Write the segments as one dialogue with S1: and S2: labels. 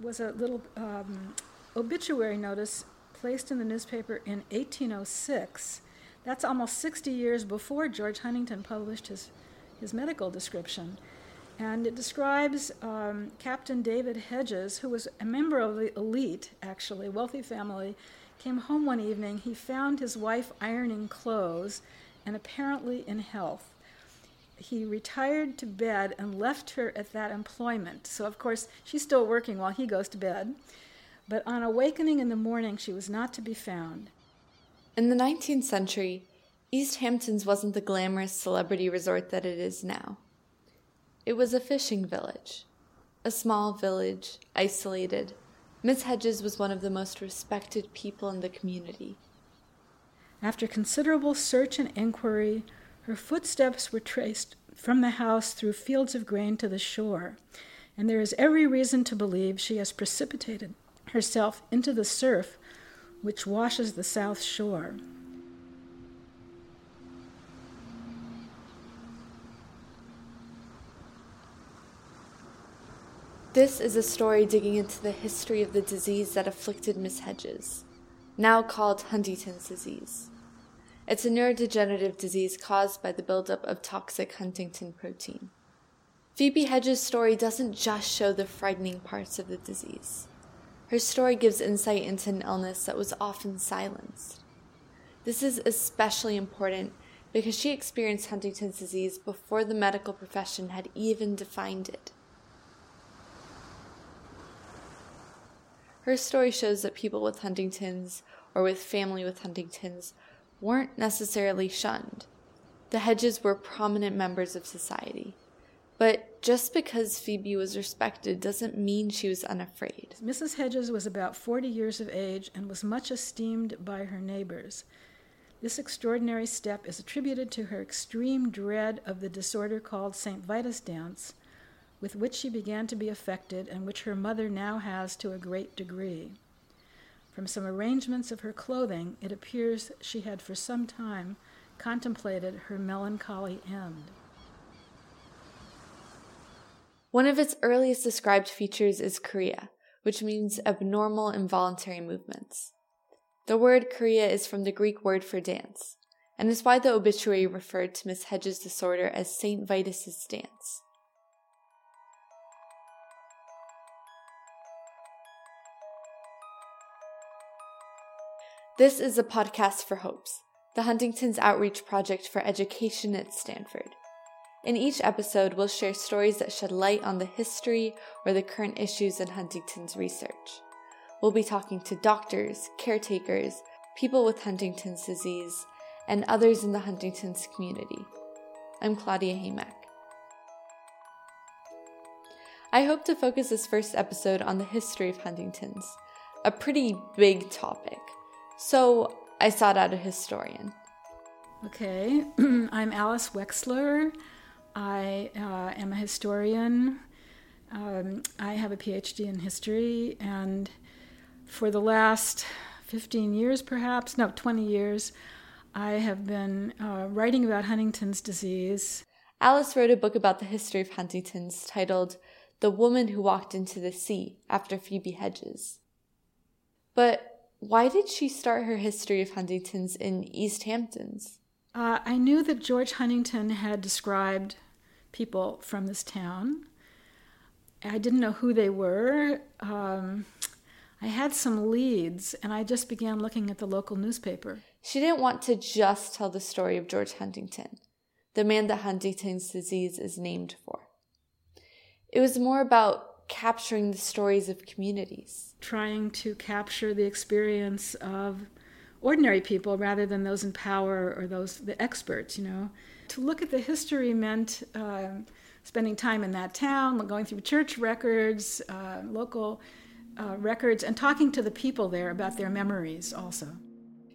S1: was a little um, obituary notice placed in the newspaper in 1806. That's almost 60 years before George Huntington published his, his medical description. And it describes um, Captain David Hedges, who was a member of the elite, actually, wealthy family, came home one evening. He found his wife ironing clothes and apparently in health. He retired to bed and left her at that employment. So, of course, she's still working while he goes to bed. But on awakening in the morning, she was not to be found.
S2: In the 19th century, East Hamptons wasn't the glamorous celebrity resort that it is now. It was a fishing village. A small village, isolated. Miss Hedges was one of the most respected people in the community.
S1: After considerable search and inquiry, her footsteps were traced from the house through fields of grain to the shore, and there is every reason to believe she has precipitated herself into the surf which washes the south shore.
S2: This is a story digging into the history of the disease that afflicted Miss Hedges, now called Huntington's disease. It's a neurodegenerative disease caused by the buildup of toxic huntingtin protein. Phoebe Hedges' story doesn't just show the frightening parts of the disease. Her story gives insight into an illness that was often silenced. This is especially important because she experienced Huntington's disease before the medical profession had even defined it. Her story shows that people with Huntington's or with family with Huntington's weren't necessarily shunned. The Hedges were prominent members of society. But just because Phoebe was respected doesn't mean she was unafraid.
S1: Mrs. Hedges was about 40 years of age and was much esteemed by her neighbors. This extraordinary step is attributed to her extreme dread of the disorder called St. Vitus dance, with which she began to be affected and which her mother now has to a great degree. From some arrangements of her clothing, it appears she had for some time contemplated her melancholy end.
S2: One of its earliest described features is chorea, which means abnormal involuntary movements. The word chorea is from the Greek word for dance, and is why the obituary referred to Miss Hedges' disorder as St. Vitus's dance. This is a podcast for Hopes, the Huntington's outreach project for education at Stanford. In each episode, we'll share stories that shed light on the history or the current issues in Huntington's research. We'll be talking to doctors, caretakers, people with Huntington's disease, and others in the Huntington's community. I'm Claudia Haymack. I hope to focus this first episode on the history of Huntington's, a pretty big topic. So I sought out a historian.
S1: Okay, I'm Alice Wexler. I uh, am a historian. Um, I have a PhD in history, and for the last 15 years, perhaps, no, 20 years, I have been uh, writing about Huntington's disease.
S2: Alice wrote a book about the history of Huntington's titled The Woman Who Walked into the Sea after Phoebe Hedges. But why did she start her history of Huntington's in East Hamptons?
S1: Uh, I knew that George Huntington had described people from this town. I didn't know who they were. Um, I had some leads, and I just began looking at the local newspaper.
S2: She didn't want to just tell the story of George Huntington, the man that Huntington's disease is named for. It was more about capturing the stories of communities.
S1: Trying to capture the experience of ordinary people rather than those in power or those the experts, you know. To look at the history meant uh, spending time in that town, going through church records, uh, local uh, records, and talking to the people there about their memories also.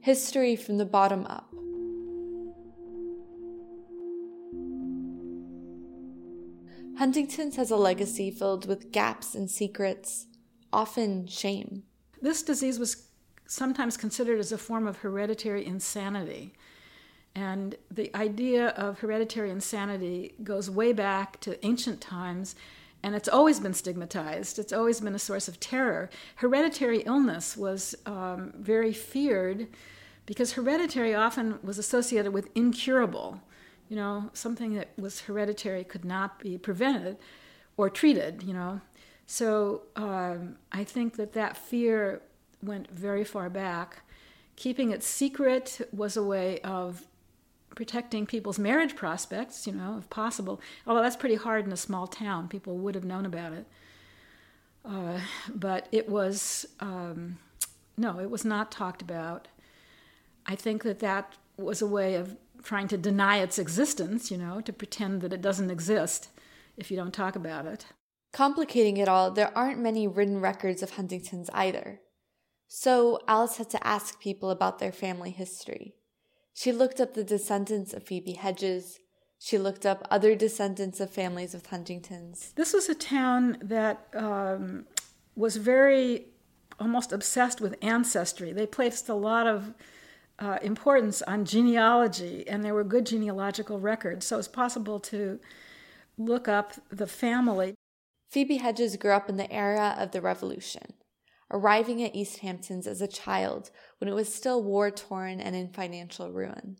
S2: History from the bottom up. Huntington's has a legacy filled with gaps and secrets, often shame.
S1: This disease was sometimes considered as a form of hereditary insanity. And the idea of hereditary insanity goes way back to ancient times and it's always been stigmatized. It's always been a source of terror. Hereditary illness was um, very feared because hereditary often was associated with incurable. You know, something that was hereditary could not be prevented or treated, you know. So um, I think that that fear went very far back. Keeping it secret was a way of protecting people's marriage prospects, you know, if possible. Although that's pretty hard in a small town, people would have known about it. Uh, but it was, um, no, it was not talked about. I think that that was a way of trying to deny its existence, you know, to pretend that it doesn't exist if you don't talk about it.
S2: Complicating it all, there aren't many written records of Huntington's either. So Alice had to ask people about their family history. She looked up the descendants of Phoebe Hedges. She looked up other descendants of families with Huntingtons.
S1: This was a town that um, was very almost obsessed with ancestry. They placed a lot of uh, importance on genealogy, and there were good genealogical records, so it's possible to look up the family.
S2: Phoebe Hedges grew up in the era of the Revolution arriving at East Hamptons as a child when it was still war torn and in financial ruin.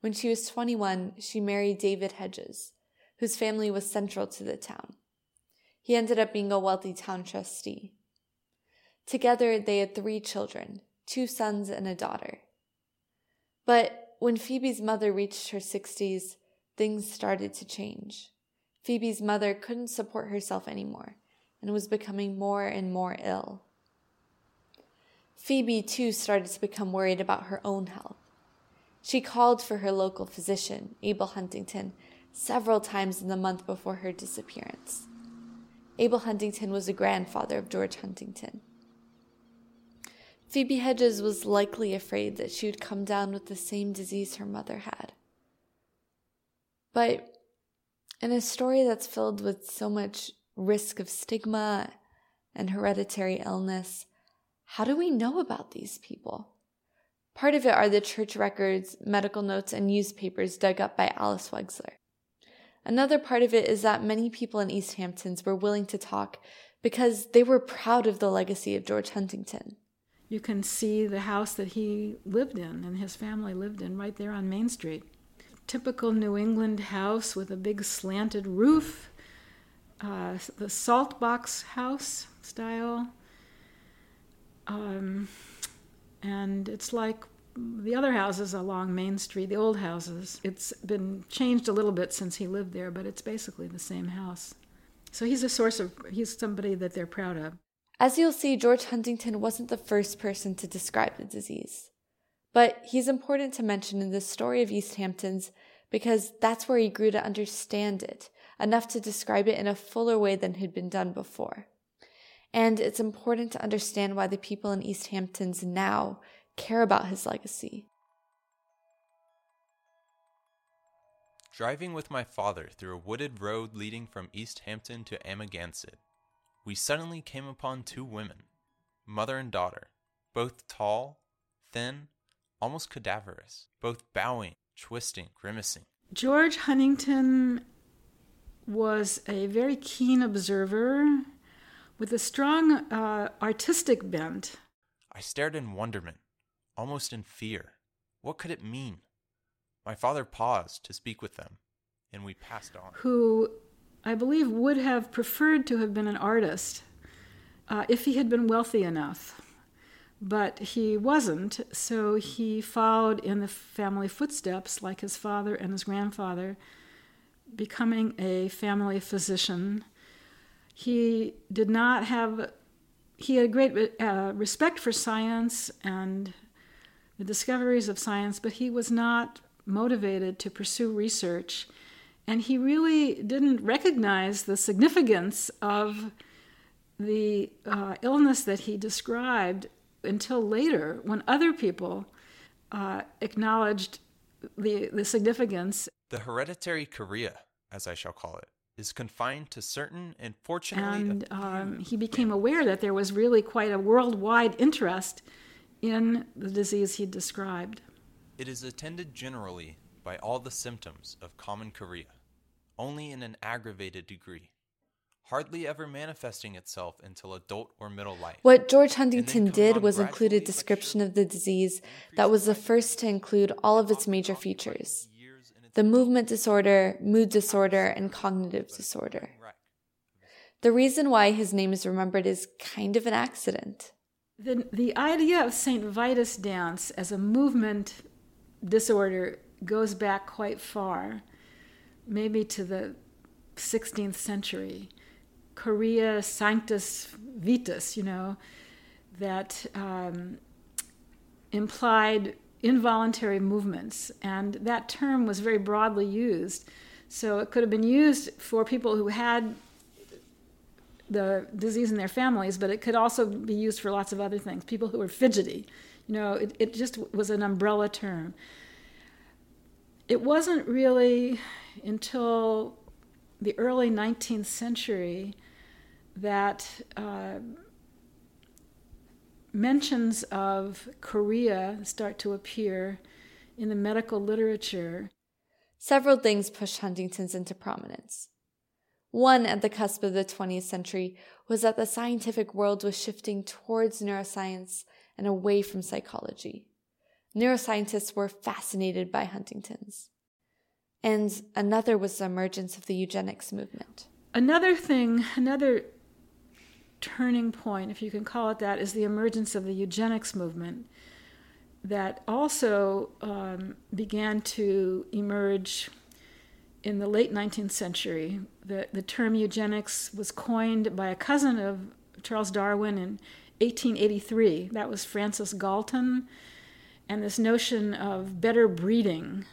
S2: When she was 21, she married David Hedges, whose family was central to the town. He ended up being a wealthy town trustee. Together, they had three children two sons and a daughter. But when Phoebe's mother reached her 60s, things started to change. Phoebe's mother couldn't support herself anymore and was becoming more and more ill. Phoebe, too, started to become worried about her own health. She called for her local physician, Abel Huntington, several times in the month before her disappearance. Abel Huntington was the grandfather of George Huntington. Phoebe Hedges was likely afraid that she would come down with the same disease her mother had. But in a story that's filled with so much risk of stigma and hereditary illness, how do we know about these people? Part of it are the church records, medical notes, and newspapers dug up by Alice Wexler. Another part of it is that many people in East Hamptons were willing to talk because they were proud of the legacy of George Huntington.
S1: You can see the house that he lived in and his family lived in right there on Main Street. Typical New England house with a big slanted roof, uh, the salt box house style. Um, and it's like the other houses along Main Street, the old houses. It's been changed a little bit since he lived there, but it's basically the same house. So he's a source of, he's somebody that they're proud of.
S2: As you'll see, George Huntington wasn't the first person to describe the disease. But he's important to mention in the story of East Hamptons because that's where he grew to understand it, enough to describe it in a fuller way than had been done before and it's important to understand why the people in East Hamptons now care about his legacy.
S3: Driving with my father through a wooded road leading from East Hampton to Amagansett, we suddenly came upon two women, mother and daughter, both tall, thin, almost cadaverous, both bowing, twisting, grimacing.
S1: George Huntington was a very keen observer with a strong uh, artistic bent.
S3: I stared in wonderment, almost in fear. What could it mean? My father paused to speak with them, and we passed on.
S1: Who I believe would have preferred to have been an artist uh, if he had been wealthy enough. But he wasn't, so he followed in the family footsteps like his father and his grandfather, becoming a family physician he did not have, he had great uh, respect for science and the discoveries of science, but he was not motivated to pursue research. And he really didn't recognize the significance of the uh, illness that he described until later, when other people uh, acknowledged the, the significance.
S3: The hereditary chorea, as I shall call it, is confined to certain and fortunately.
S1: And um, he became aware that there was really quite a worldwide interest in the disease he described.
S3: It is attended generally by all the symptoms of common chorea, only in an aggravated degree. hardly ever manifesting itself until adult or middle life.
S2: What George Huntington did was include a description of the disease that was the first to include all of its major features the movement disorder, mood disorder, and cognitive disorder. The reason why his name is remembered is kind of an accident.
S1: The, the idea of St. Vitus dance as a movement disorder goes back quite far, maybe to the 16th century. Chorea Sanctus Vitus, you know, that um, implied involuntary movements. And that term was very broadly used. So it could have been used for people who had the disease in their families, but it could also be used for lots of other things. People who were fidgety, you know, it, it just was an umbrella term. It wasn't really until the early 19th century that uh, mentions of chorea start to appear in the medical literature.
S2: Several things pushed Huntington's into prominence. One at the cusp of the 20th century was that the scientific world was shifting towards neuroscience and away from psychology. Neuroscientists were fascinated by Huntington's. And another was the emergence of the eugenics movement.
S1: Another thing, another turning point, if you can call it that, is the emergence of the eugenics movement that also um, began to emerge in the late 19th century. The, the term eugenics was coined by a cousin of Charles Darwin in 1883. That was Francis Galton. And this notion of better breeding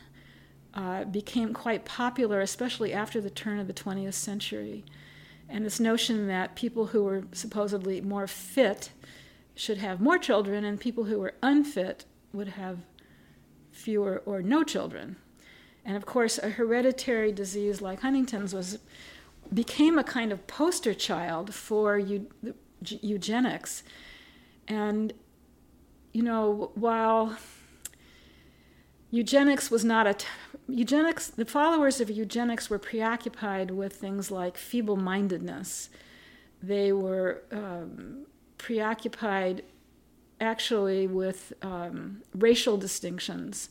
S1: uh, became quite popular, especially after the turn of the 20th century. And this notion that people who were supposedly more fit should have more children, and people who were unfit would have fewer or no children. And of course, a hereditary disease like Huntington's was became a kind of poster child for eu- eugenics. And you know, while eugenics was not a t- eugenics the followers of eugenics were preoccupied with things like feeble-mindedness they were um, preoccupied actually with um, racial distinctions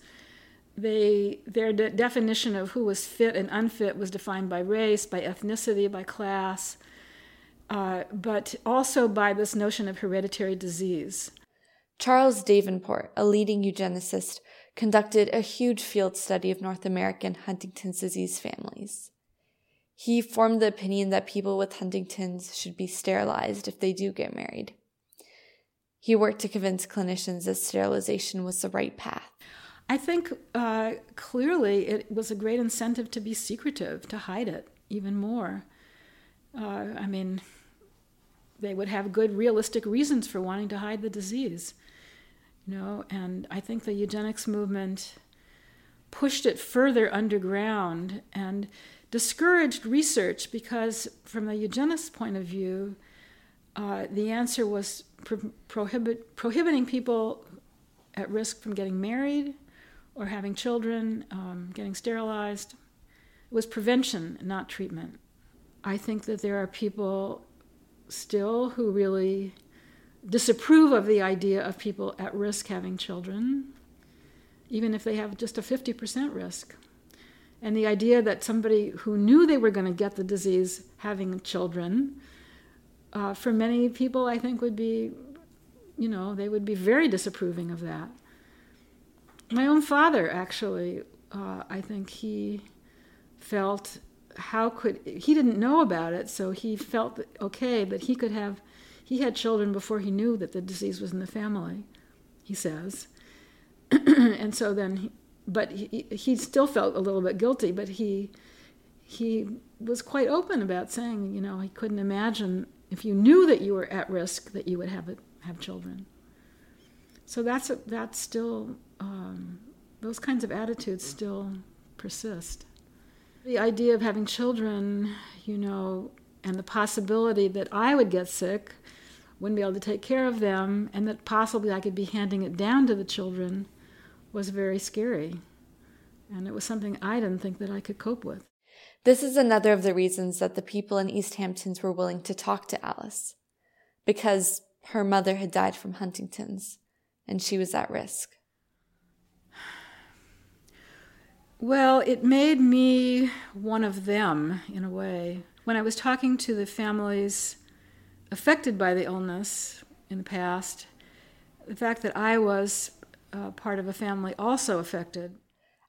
S1: they their de- definition of who was fit and unfit was defined by race, by ethnicity, by class, uh, but also by this notion of hereditary disease.
S2: Charles Davenport, a leading eugenicist, conducted a huge field study of North American Huntington's disease families. He formed the opinion that people with Huntington's should be sterilized if they do get married. He worked to convince clinicians that sterilization was the right path.
S1: I think uh, clearly it was a great incentive to be secretive, to hide it even more. Uh, I mean, they would have good realistic reasons for wanting to hide the disease, you know. And I think the eugenics movement pushed it further underground and discouraged research because, from the eugenist point of view, uh, the answer was pro- prohibit, prohibiting people at risk from getting married or having children, um, getting sterilized. It was prevention, not treatment. I think that there are people still who really disapprove of the idea of people at risk having children, even if they have just a 50% risk. And the idea that somebody who knew they were going to get the disease having children, uh, for many people, I think would be, you know, they would be very disapproving of that. My own father, actually, uh, I think he felt how could he didn't know about it, so he felt okay that he could have he had children before he knew that the disease was in the family. He says, and so then, he, but he, he still felt a little bit guilty, but he he was quite open about saying, you know, he couldn't imagine if you knew that you were at risk that you would have it, have children. So that's a, that's still um, those kinds of attitudes still persist. The idea of having children, you know, and the possibility that I would get sick, wouldn't be able to take care of them, and that possibly I could be handing it down to the children was very scary. And it was something I didn't think that I could cope with.
S2: This is another of the reasons that the people in East Hamptons were willing to talk to Alice, because her mother had died from Huntington's and she was at risk.
S1: Well, it made me one of them in a way. When I was talking to the families affected by the illness in the past, the fact that I was uh, part of a family also affected.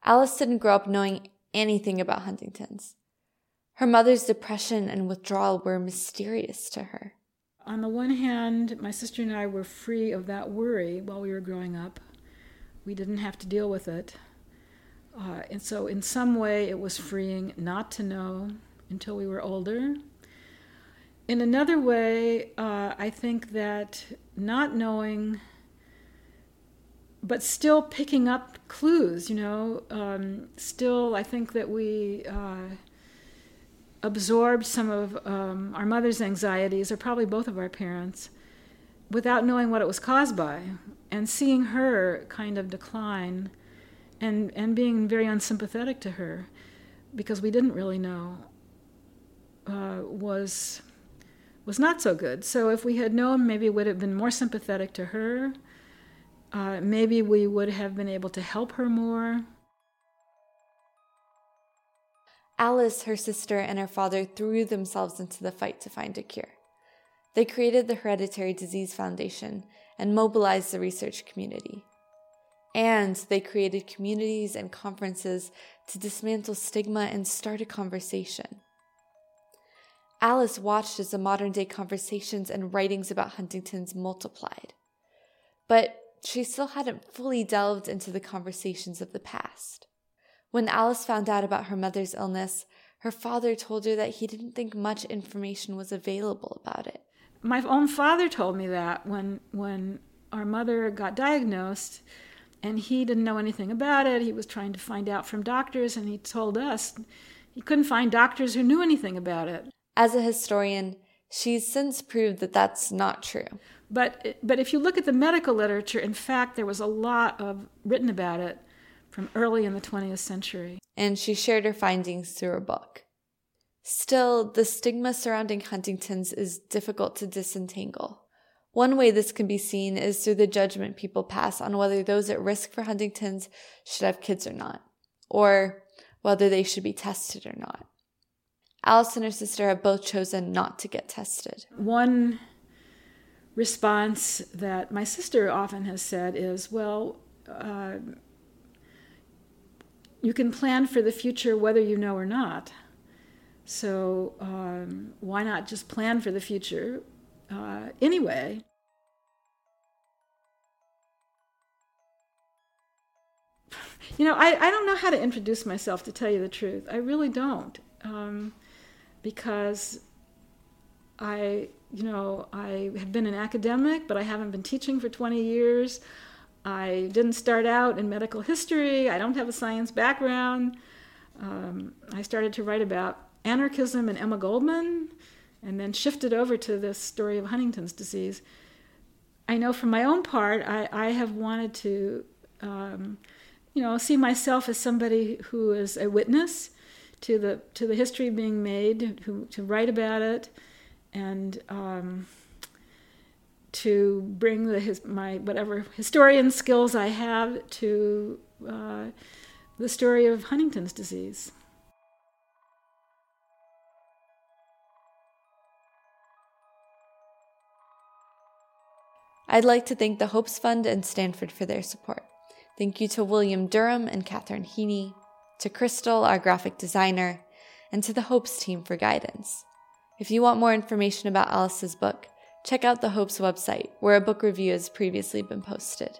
S2: Alice didn't grow up knowing anything about Huntington's. Her mother's depression and withdrawal were mysterious to her.
S1: On the one hand, my sister and I were free of that worry while we were growing up. We didn't have to deal with it. Uh, and so, in some way, it was freeing not to know until we were older. In another way, uh, I think that not knowing, but still picking up clues, you know, um, still, I think that we. Uh, absorbed some of um, our mother's anxieties, or probably both of our parents, without knowing what it was caused by. And seeing her kind of decline and, and being very unsympathetic to her because we didn't really know uh, was, was not so good. So if we had known, maybe would have been more sympathetic to her. Uh, maybe we would have been able to help her more.
S2: Alice, her sister, and her father threw themselves into the fight to find a cure. They created the Hereditary Disease Foundation and mobilized the research community. And they created communities and conferences to dismantle stigma and start a conversation. Alice watched as the modern day conversations and writings about Huntington's multiplied. But she still hadn't fully delved into the conversations of the past. When Alice found out about her mother's illness, her father told her that he didn't think much information was available about it.
S1: My own father told me that when when our mother got diagnosed and he didn't know anything about it. He was trying to find out from doctors and he told us he couldn't find doctors who knew anything about it.
S2: As a historian, she's since proved that that's not true.
S1: But but if you look at the medical literature, in fact, there was a lot of written about it from early in the 20th century.
S2: And she shared her findings through her book. Still, the stigma surrounding Huntington's is difficult to disentangle. One way this can be seen is through the judgment people pass on whether those at risk for Huntington's should have kids or not, or whether they should be tested or not. Alice and her sister have both chosen not to get tested.
S1: One response that my sister often has said is, well, uh, you can plan for the future whether you know or not. So um, why not just plan for the future uh, anyway? You know, I, I don't know how to introduce myself, to tell you the truth. I really don't. Um, because I, you know, I have been an academic, but I haven't been teaching for 20 years. I didn't start out in medical history. I don't have a science background. Um, I started to write about anarchism and Emma Goldman, and then shifted over to this story of Huntington's disease. I know from my own part, I, I have wanted to, um, you know, see myself as somebody who is a witness to the to the history being made, who, to write about it, and um, to bring the his, my whatever historian skills I have to uh, the story of Huntington's disease.
S2: I'd like to thank the Hopes Fund and Stanford for their support. Thank you to William Durham and Catherine Heaney, to Crystal, our graphic designer, and to the Hopes team for guidance. If you want more information about Alice's book, check out the Hopes website, where a book review has previously been posted.